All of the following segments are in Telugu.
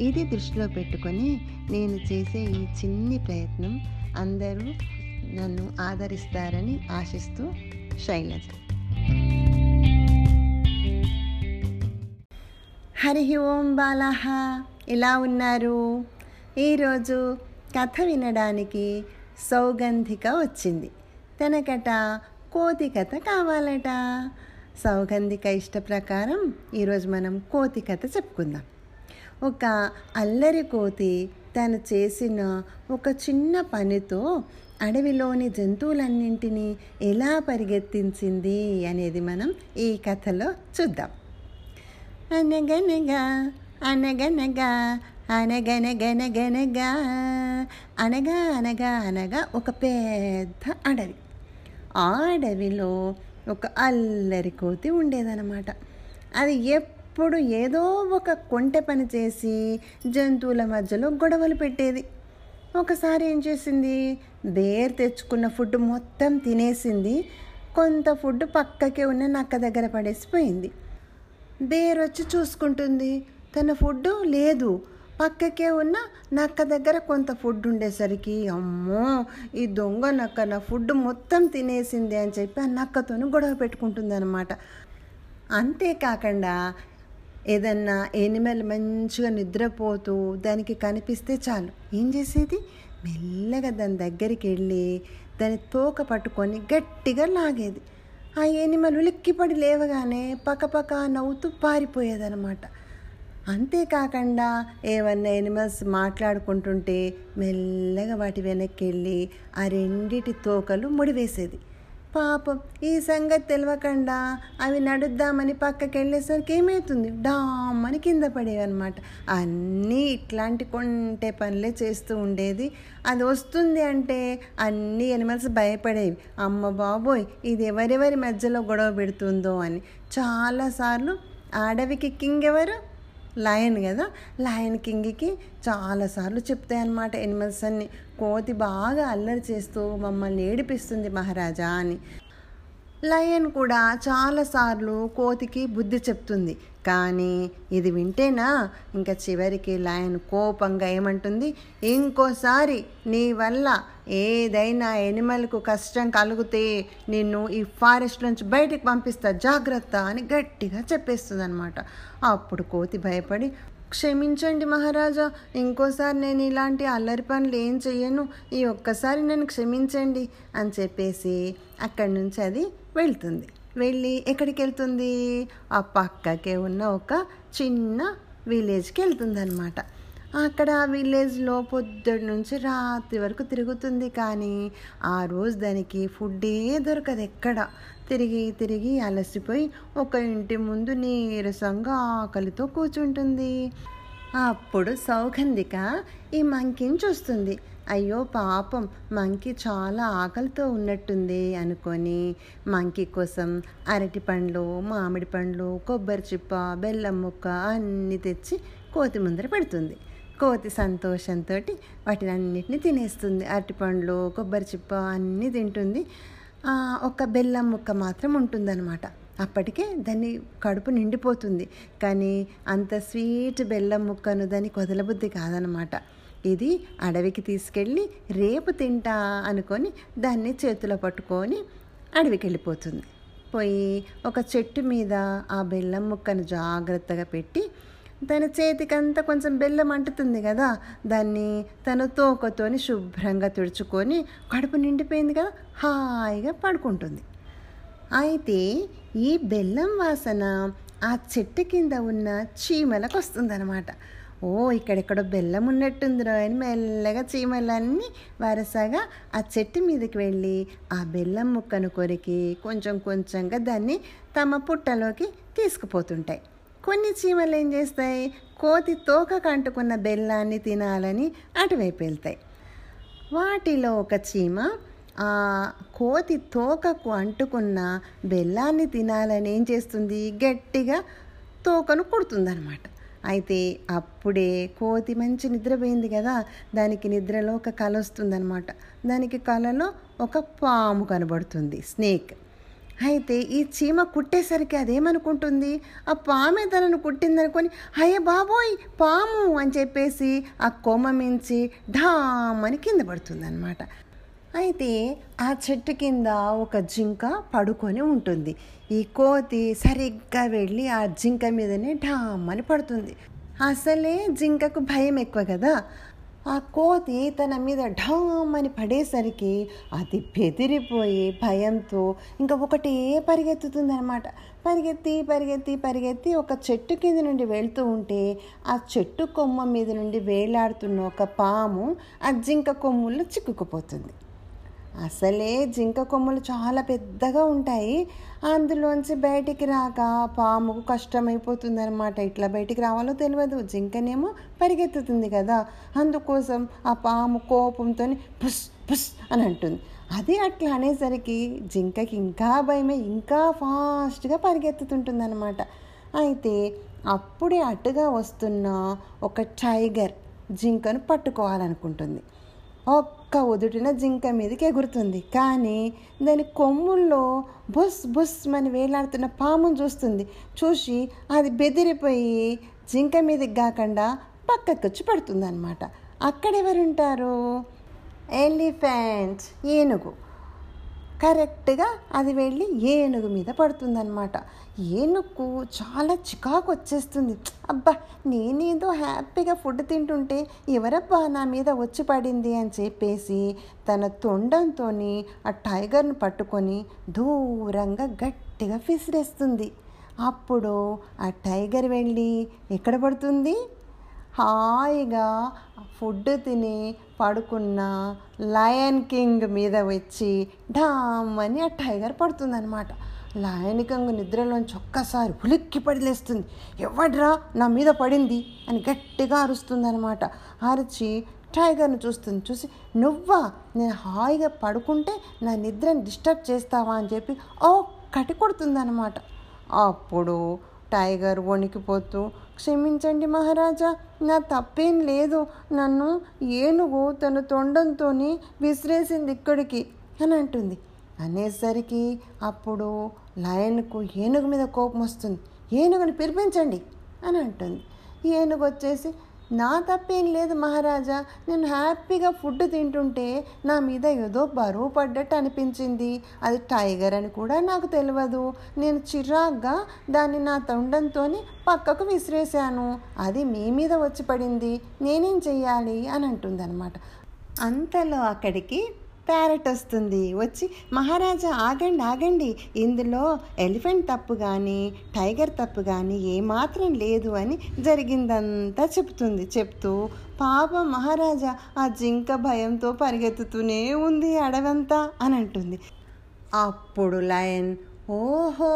ఇది దృష్టిలో పెట్టుకొని నేను చేసే ఈ చిన్ని ప్రయత్నం అందరూ నన్ను ఆదరిస్తారని ఆశిస్తూ శైలజ. హరి ఓం బాలాహ. ఎలా ఉన్నారు? ఈరోజు కథ వినడానికి సౌగంధిక వచ్చింది. తనకట కోతి కథ కావాలట. సౌగంధిక ఇష్ట ప్రకారం ఈరోజు మనం కోతి కథ చెప్పుకుందాం. ఒక అల్లరి కోతి తను చేసిన ఒక చిన్న పనితో అడవిలోని జంతువులన్నింటినీ ఎలా పరిగెత్తించింది అనేది మనం ఈ కథలో చూద్దాం. అనగనగా అనగనగా అనగనగనగనగా అనగా అనగా అనగా ఒక పెద్ద అడవి. ఆ అడవిలో ఒక అల్లరి కోతి ఉండేదన్నమాట. అది ఎప్పుడు ఏదో ఒక కొంటె పని చేసి జంతువుల మధ్యలో గొడవలు పెట్టేది. ఒకసారి ఏం చేసింది? బేర్ తెచ్చుకున్న ఫుడ్ మొత్తం తినేసింది. కొంత ఫుడ్ పక్కకే ఉన్న నక్క దగ్గర పడేసిపోయింది. బేర్ వచ్చి చూసుకుంటుంది. తన ఫుడ్ లేదు. పక్కకే ఉన్న నక్క దగ్గర కొంత ఫుడ్ ఉండేసరికి అమ్మో ఈ దొంగ నక్క నా ఫుడ్ మొత్తం తినేసింది అని చెప్పి ఆ నక్కతోని గొడవ పెట్టుకుంటుంది అనమాట అంతేకాకుండా ఏదన్నా ఎనిమల్ మంచిగా నిద్రపోతూ దానికి కనిపిస్తే చాలు. ఏం చేసేది? మెల్లగా దాని దగ్గరికి వెళ్ళి దాని తోక పట్టుకొని గట్టిగా లాగేది. ఆ ఎనిమల్ ఉలిక్కిపడి లేవగానే పక్కపక్క నవ్వుతూ పారిపోయేదనమాట అంతేకాకుండా ఏమన్నా ఎనిమల్స్ మాట్లాడుకుంటుంటే మెల్లగా వాటి వెనక్కి వెళ్ళి ఆ రెండిటి తోకలు ముడివేసేది. పాపం ఈ సంగతి తెలియకుండా అవి నడుద్దామని పక్కకి వెళ్ళేసరికి ఏమవుతుంది డామ్ అని కింద పడేవి అనమాట అన్నీ ఇట్లాంటి కొంటే పనులే చేస్తూ ఉండేది. అది వస్తుంది అంటే అన్ని ఎనిమల్స్ భయపడేవి. అమ్మ బాబోయ్ ఇది ఎవరెవరి మధ్యలో గొడవ పెడుతుందో అని. చాలాసార్లు అడవికి కింగ్ ఎవరు? లయన్ కదా. లయన్ కింగ్కి చాలాసార్లు చెప్తాయి అన్నమాట ఎనిమల్స్ అన్ని. కోతి బాగా అల్లరి చేస్తూ మమ్మల్ని ఏడిపిస్తుంది మహారాజా అని. లయన్ కూడా చాలాసార్లు కోతికి బుద్ధి చెప్తుంది. కానీ ఇది వింటేనా? ఇంకా చివరికి లయన్ కోపంగా ఏమంటుంది ఇంకోసారి నీ వల్ల ఏదైనా ఎనిమల్కు కష్టం కలిగితే నిన్ను ఈ ఫారెస్ట్ నుంచి బయటికి పంపిస్తా జాగ్రత్త అని గట్టిగా చెప్పేస్తుంది అనమాట అప్పుడు కోతి భయపడి క్షమించండి మహారాజా ఇంకోసారి నేను ఇలాంటి అల్లరి పనులు ఏం చెయ్యను. ఈ ఒక్కసారి నన్ను క్షమించండి అని చెప్పేసి అక్కడి నుంచి అది వెళ్తుంది. వెళ్ళి ఎక్కడికి వెళ్తుంది? ఆ పక్కకే ఉన్న ఒక చిన్న విలేజ్కి వెళ్తుంది అనమాట అక్కడ విలేజ్లో పొద్దున్న నుంచి రాత్రి వరకు తిరుగుతుంది కానీ ఆ రోజు దానికి ఫుడ్డే దొరకదు ఎక్కడ. తిరిగి తిరిగి అలసిపోయి ఒక ఇంటి ముందు నీరసంగా ఆకలితో కూర్చుంటుంది. అప్పుడు సౌగంధిక ఈ మంకిని చూస్తుంది. అయ్యో పాపం మంకి చాలా ఆకలితో ఉన్నట్టుంది అనుకొని మంకి కోసం అరటి పండ్లు మామిడి పండ్లు కొబ్బరి చిప్ప బెల్లం ముక్క అన్నీ తెచ్చి కోతి ముందర పెడుతుంది. కోతి సంతోషంతో వాటిని అన్నిటిని తినేస్తుంది. అరటిపండ్లు కొబ్బరి చిప్ప అన్నీ తింటుంది. ఒక బెల్లం ముక్క మాత్రం ఉంటుందన్నమాట. అప్పటికే దాన్ని కడుపు నిండిపోతుంది. కానీ అంత స్వీట్ బెల్లం ముక్కను దానికి వదలబుద్ధి కాదనమాట ఇది అడవికి తీసుకెళ్ళి రేపు తింటా అనుకొని దాన్ని చేతిలో పట్టుకొని అడవికి వెళ్ళిపోతుంది పోయి ఒక చెట్టు మీద ఆ బెల్లం ముక్కను జాగ్రత్తగా పెట్టి తన చేతికంతా కొంచెం బెల్లం అంటుతుంది కదా దాన్ని తన తోకతోని శుభ్రంగా తుడుచుకొని కడుపు నిండిపోయింది కదా హాయిగా పడుకుంటుంది. అయితే ఈ బెల్లం వాసన ఆ చెట్టు కింద ఉన్న చీమలకు వస్తుందన్నమాట ఓ ఇక్కడెక్కడో బెల్లం ఉన్నట్టుందిరో అని మెల్లగా చీమలన్నీ వరసగా ఆ చెట్టు మీదకి వెళ్ళి ఆ బెల్లం ముక్కను కొరికి కొంచెం కొంచెంగా దాన్ని తమ పుట్టలోకి తీసుకుపోతుంటాయి. కొన్ని చీమలు ఏం చేస్తాయి? కోతి తోక కంటుకున్న బెల్లాన్ని తినాలని అటువైపు వెళ్తాయి. వాటిలో ఒక చీమ ఆ కోతి తోకకు అంటుకున్న బెల్లాన్ని తినాలని ఏం చేస్తుంది? గట్టిగా తోకను కొడుతుందనమాట అయితే అప్పుడే కోతి మంచి నిద్రపోయింది కదా దానికి నిద్రలో ఒక కళ వస్తుందన్నమాట. దానికి కళలో ఒక పాము కనబడుతుంది స్నేక్. అయితే ఈ చీమ కుట్టేసరికి అదేమనుకుంటుంది? ఆ పామే తనను కుట్టిందనుకొని అయ్యే బాబోయ్ పాము! అని చెప్పేసి ఆ కొమ్మ మించి ఢామ్ అని కింద పడుతుంది అనమాట అయితే ఆ చెట్టు కింద ఒక జింక పడుకొని ఉంటుంది. ఈ కోతి సరిగ్గా వెళ్ళి ఆ జింక మీదనే ఢామ్ అని పడుతుంది. అసలే జింకకు భయం ఎక్కువ కదా. ఆ కోతి తన మీద ఢమ్ అని పడేసరికి అది బెదిరిపోయి భయంతో ఇంకా ఒకటే పరిగెత్తుతుంది అనమాట పరిగెత్తి పరిగెత్తి పరిగెత్తి ఒక చెట్టు కింద నుండి వెళ్తూ ఉంటే ఆ చెట్టు కొమ్మ మీద నుండి వేలాడుతున్న ఒక పాము ఆ జింక కొమ్ముల్లో చిక్కుకుపోతుంది. అసలే జింక కొమ్ములు చాలా పెద్దగా ఉంటాయి. అందులోంచి బయటికి రాక పాముకు కష్టమైపోతుంది అనమాట ఇట్లా బయటికి రావాలో తెలియదు జింకనేమో పరిగెత్తుతుంది కదా. అందుకోసం ఆ పాము కోపంతో పుస్ పుస్ అని అంటుంది. అది అట్లా అనేసరికి జింకకి ఇంకా భయమే ఇంకా ఫాస్ట్గా పరిగెత్తుతుంటుంది అనమాట అయితే అప్పుడే అటుగా వస్తున్న ఒక టైగర్ జింకను పట్టుకోవాలనుకుంటుంది. ఒక్క ఒదుటిన జింక మీదకి ఎగురుతుంది. కానీ దాని కొమ్ముల్లో బుస్ బుస్ అని వేలాడుతున్న పామును చూస్తుంది. చూసి అది బెదిరిపోయి జింక మీదకి కాకుండా పక్కకు వచ్చి పడుతుంది అనమాట అక్కడెవరుంటారు ఎలిఫెంట్ ఏనుగు. కరెక్ట్గా అది వెళ్ళి ఏనుగు మీద పడుతుందన్నమాట. ఏనుగు చాలా చికాకు వచ్చేస్తుంది. అబ్బా నేనేదో హ్యాపీగా ఫుడ్ తింటుంటే ఎవరబ్బా నా మీద వచ్చి పడింది అని చెప్పేసి తన తొండంతో ఆ టైగర్ను పట్టుకొని దూరంగా గట్టిగా విసిరేస్తుంది. అప్పుడు ఆ టైగర్ వెళ్ళి ఎక్కడ పడుతుంది? హాయిగా ఫుడ్ తిని పడుకున్న లయన్ కింగ్ మీద వచ్చి డామ్ అని ఆ టైగర్ పడుతుందన్నమాట. లయన్ కింగ్ నిద్రలోంచి ఒక్కసారి ఉలిక్కి పడిలేస్తుంది. ఎవడ్రా నా మీద పడింది? అని గట్టిగా అరుస్తుందన్నమాట. అరిచి టైగర్ను చూస్తుంది. చూసి నువ్వా? నేను హాయిగా పడుకుంటే నా నిద్రని డిస్టర్బ్ చేస్తావా? అని చెప్పి ఒక్కటి కొడుతుందన్నమాట. అప్పుడు టైగర్ వణికిపోతూ క్షమించండి మహారాజా. నా తప్పేం లేదు. నన్ను ఏనుగు తన తొండంతో విసిరేసింది ఇక్కడికి అని అంటుంది. అనేసరికి అప్పుడు లయన్కు ఏనుగు మీద కోపం వస్తుంది. ఏనుగుని పిలిపించండి అని అంటుంది. ఏనుగు వచ్చేసి నా తప్పేం లేదు మహారాజా. నేను హ్యాపీగా ఫుడ్ తింటుంటే నా మీద ఏదో బరువు పడ్డట్టు అనిపించింది. అది టైగర్ అని కూడా నాకు తెలియదు నేను చిరాగ్గా దాన్ని నా తొండంతో పక్కకు విసిరేశాను. అది మీ మీద వచ్చి పడింది. నేనేం చెయ్యాలి అని అంటుందన్నమాట. అంతలో అక్కడికి ప్యారెట్ వస్తుంది. వచ్చి మహారాజా ఆగండి ఆగండి. ఇందులో ఎలిఫెంట్ తప్పు కానీ టైగర్ తప్పు కానీ ఏమాత్రం లేదు అని జరిగిందంతా చెప్తుంది. చెప్తూ పాప మహారాజా ఆ జింక భయంతో పరిగెత్తుతూనే ఉంది అడవంతా అని అంటుంది. అప్పుడు లయన్ ఓహో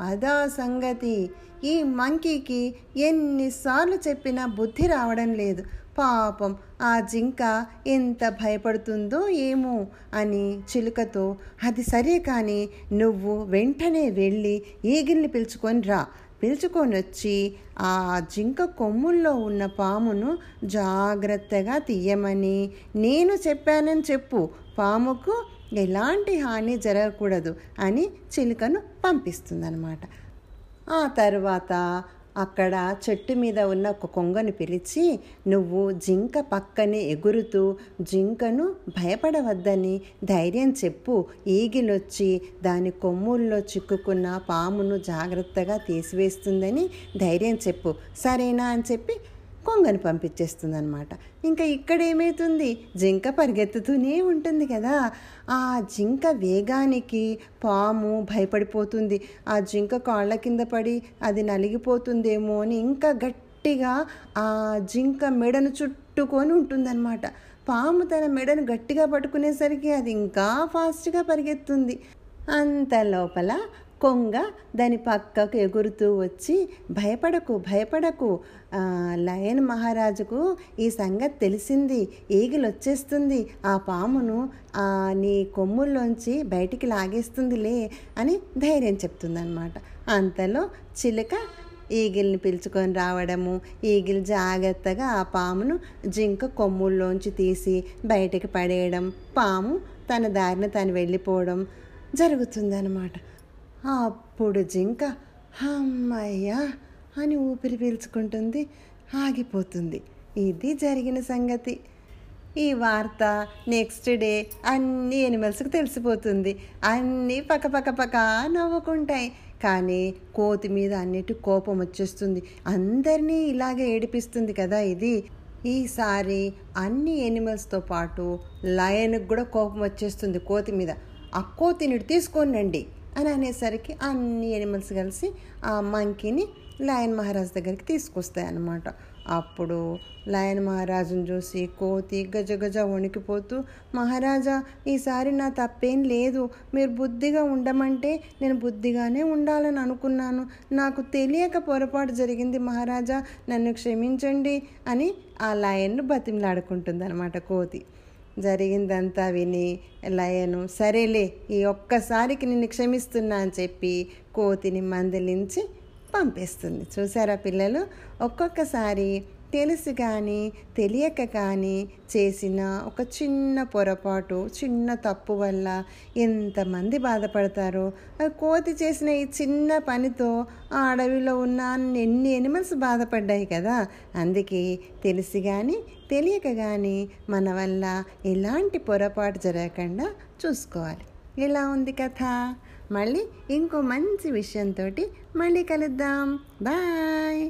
అదా సంగతి. ఈ మంకీకి ఎన్నిసార్లు చెప్పినా బుద్ధి రావడం లేదు. పాపం ఆ జింక ఎంత భయపడుతుందో ఏమో అని చిలుకతో అది సరే కానీ నువ్వు వెంటనే వెళ్ళి ఈగిల్ని పిలుచుకొని రా. పిలుచుకొని వచ్చి ఆ జింక కొమ్ముల్లో ఉన్న పామును జాగ్రత్తగా తీయమని నేను చెప్పానని చెప్పు. పాముకు ఎలాంటి హాని జరగకూడదు అని చిలుకను పంపిస్తుందన్నమాట. ఆ తర్వాత అక్కడ చెట్టు మీద ఉన్న ఒక కొంగను పిలిచి నువ్వు జింక పక్కనే ఎగురుతూ జింకను భయపడవద్దని ధైర్యం చెప్పు. ఈగిలొచ్చి దాని కొమ్ముల్లో చిక్కుకున్న పామును జాగ్రత్తగా తీసివేస్తుందని ధైర్యం చెప్పు. సరేనా? అని చెప్పి కొంగను పంపించేస్తుంది అనమాట ఇంకా ఇక్కడ ఏమవుతుంది జింక పరిగెత్తుతూనే ఉంటుంది కదా. ఆ జింక వేగానికి పాము భయపడిపోతుంది. ఆ జింక కాళ్ళ కింద పడి అది నలిగిపోతుందేమో అని ఇంకా గట్టిగా ఆ జింక మెడను చుట్టుకొని ఉంటుందన్నమాట. పాము తన మెడను గట్టిగా పట్టుకునేసరికి అది ఇంకా ఫాస్ట్గా పరిగెత్తుంది. అంత లోపల కొంగ దాని పక్కకు ఎగురుతూ వచ్చి భయపడకు భయపడకు. లయన్ మహారాజుకు ఈ సంగతి తెలిసింది. ఈగిలు వచ్చేస్తుంది ఆ పామును ఆ, నీ కొమ్ముల్లోంచి బయటికి లాగేస్తుందిలే అని ధైర్యం చెప్తుందనమాట అంతలో చిలుక ఈగిల్ని పిలుచుకొని రావడము ఈగిల్ జాగ్రత్తగా ఆ పామును జింక కొమ్ముల్లోంచి తీసి బయటికి పడేయడం పాము తన దారిన తను వెళ్ళిపోవడం జరుగుతుందన్నమాట. అప్పుడు జింక అమ్మయ్యా అని ఊపిరి పీల్చుకుంటుంది. ఆగిపోతుంది. ఇది జరిగిన సంగతి. ఈ వార్త నెక్స్ట్ డే అన్ని ఎనిమల్స్కి తెలిసిపోతుంది. అన్నీ పక్క పక్క పక్క నవ్వుకుంటాయి. కానీ కోతి మీద అన్నిటి కోపం వచ్చేస్తుంది. అందరినీ ఇలాగే ఏడిపిస్తుంది కదా ఇది. ఈసారి అన్ని ఎనిమల్స్తో పాటు లయన్కి కూడా కోపం వచ్చేస్తుంది కోతి మీద. ఆ కోతిని తీసుకోనండి. అని అనేసరికి అన్ని ఎనిమల్స్ కలిసి ఆ మంకీని లయన్ మహారాజ్ దగ్గరికి తీసుకొస్తాయి అన్నమాట అప్పుడు లయన్ మహారాజును చూసి కోతి గజ గజ వణికిపోతూ మహారాజా ఈసారి నా తప్పేం లేదు. మీరు బుద్ధిగా ఉండమంటే నేను బుద్ధిగానే ఉండాలని అనుకున్నాను. నాకు తెలియక పొరపాటు జరిగింది మహారాజా. నన్ను క్షమించండి అని ఆ లయన్ను బతిమలాడుకుంటుంది అనమాట కోతి. జరిగిందంతా విని లయను సరేలే ఈ ఒక్కసారికి నిన్ను క్షమిస్తున్నా అని చెప్పి కోతిని మందలించి పంపిస్తుంది. చూసారా పిల్లలు? ఒక్కొక్కసారి తెలుసు కానీ తెలియక కానీ చేసిన ఒక చిన్న పొరపాటు చిన్న తప్పు వల్ల ఎంతమంది బాధపడతారో కోతి చేసిన ఈ చిన్న పనితో ఆ అడవిలో ఉన్న ఎన్ని ఎనిమల్స్ బాధపడ్డాయి కదా? అందుకే తెలిసి కానీ తెలియక కానీ మన వల్ల ఎలాంటి పొరపాటు జరగకుండా చూసుకోవాలి. ఎలా ఉంది కథ? మళ్ళీ ఇంకో మంచి విషయంతో మళ్ళీ కలుద్దాం. బాయ్!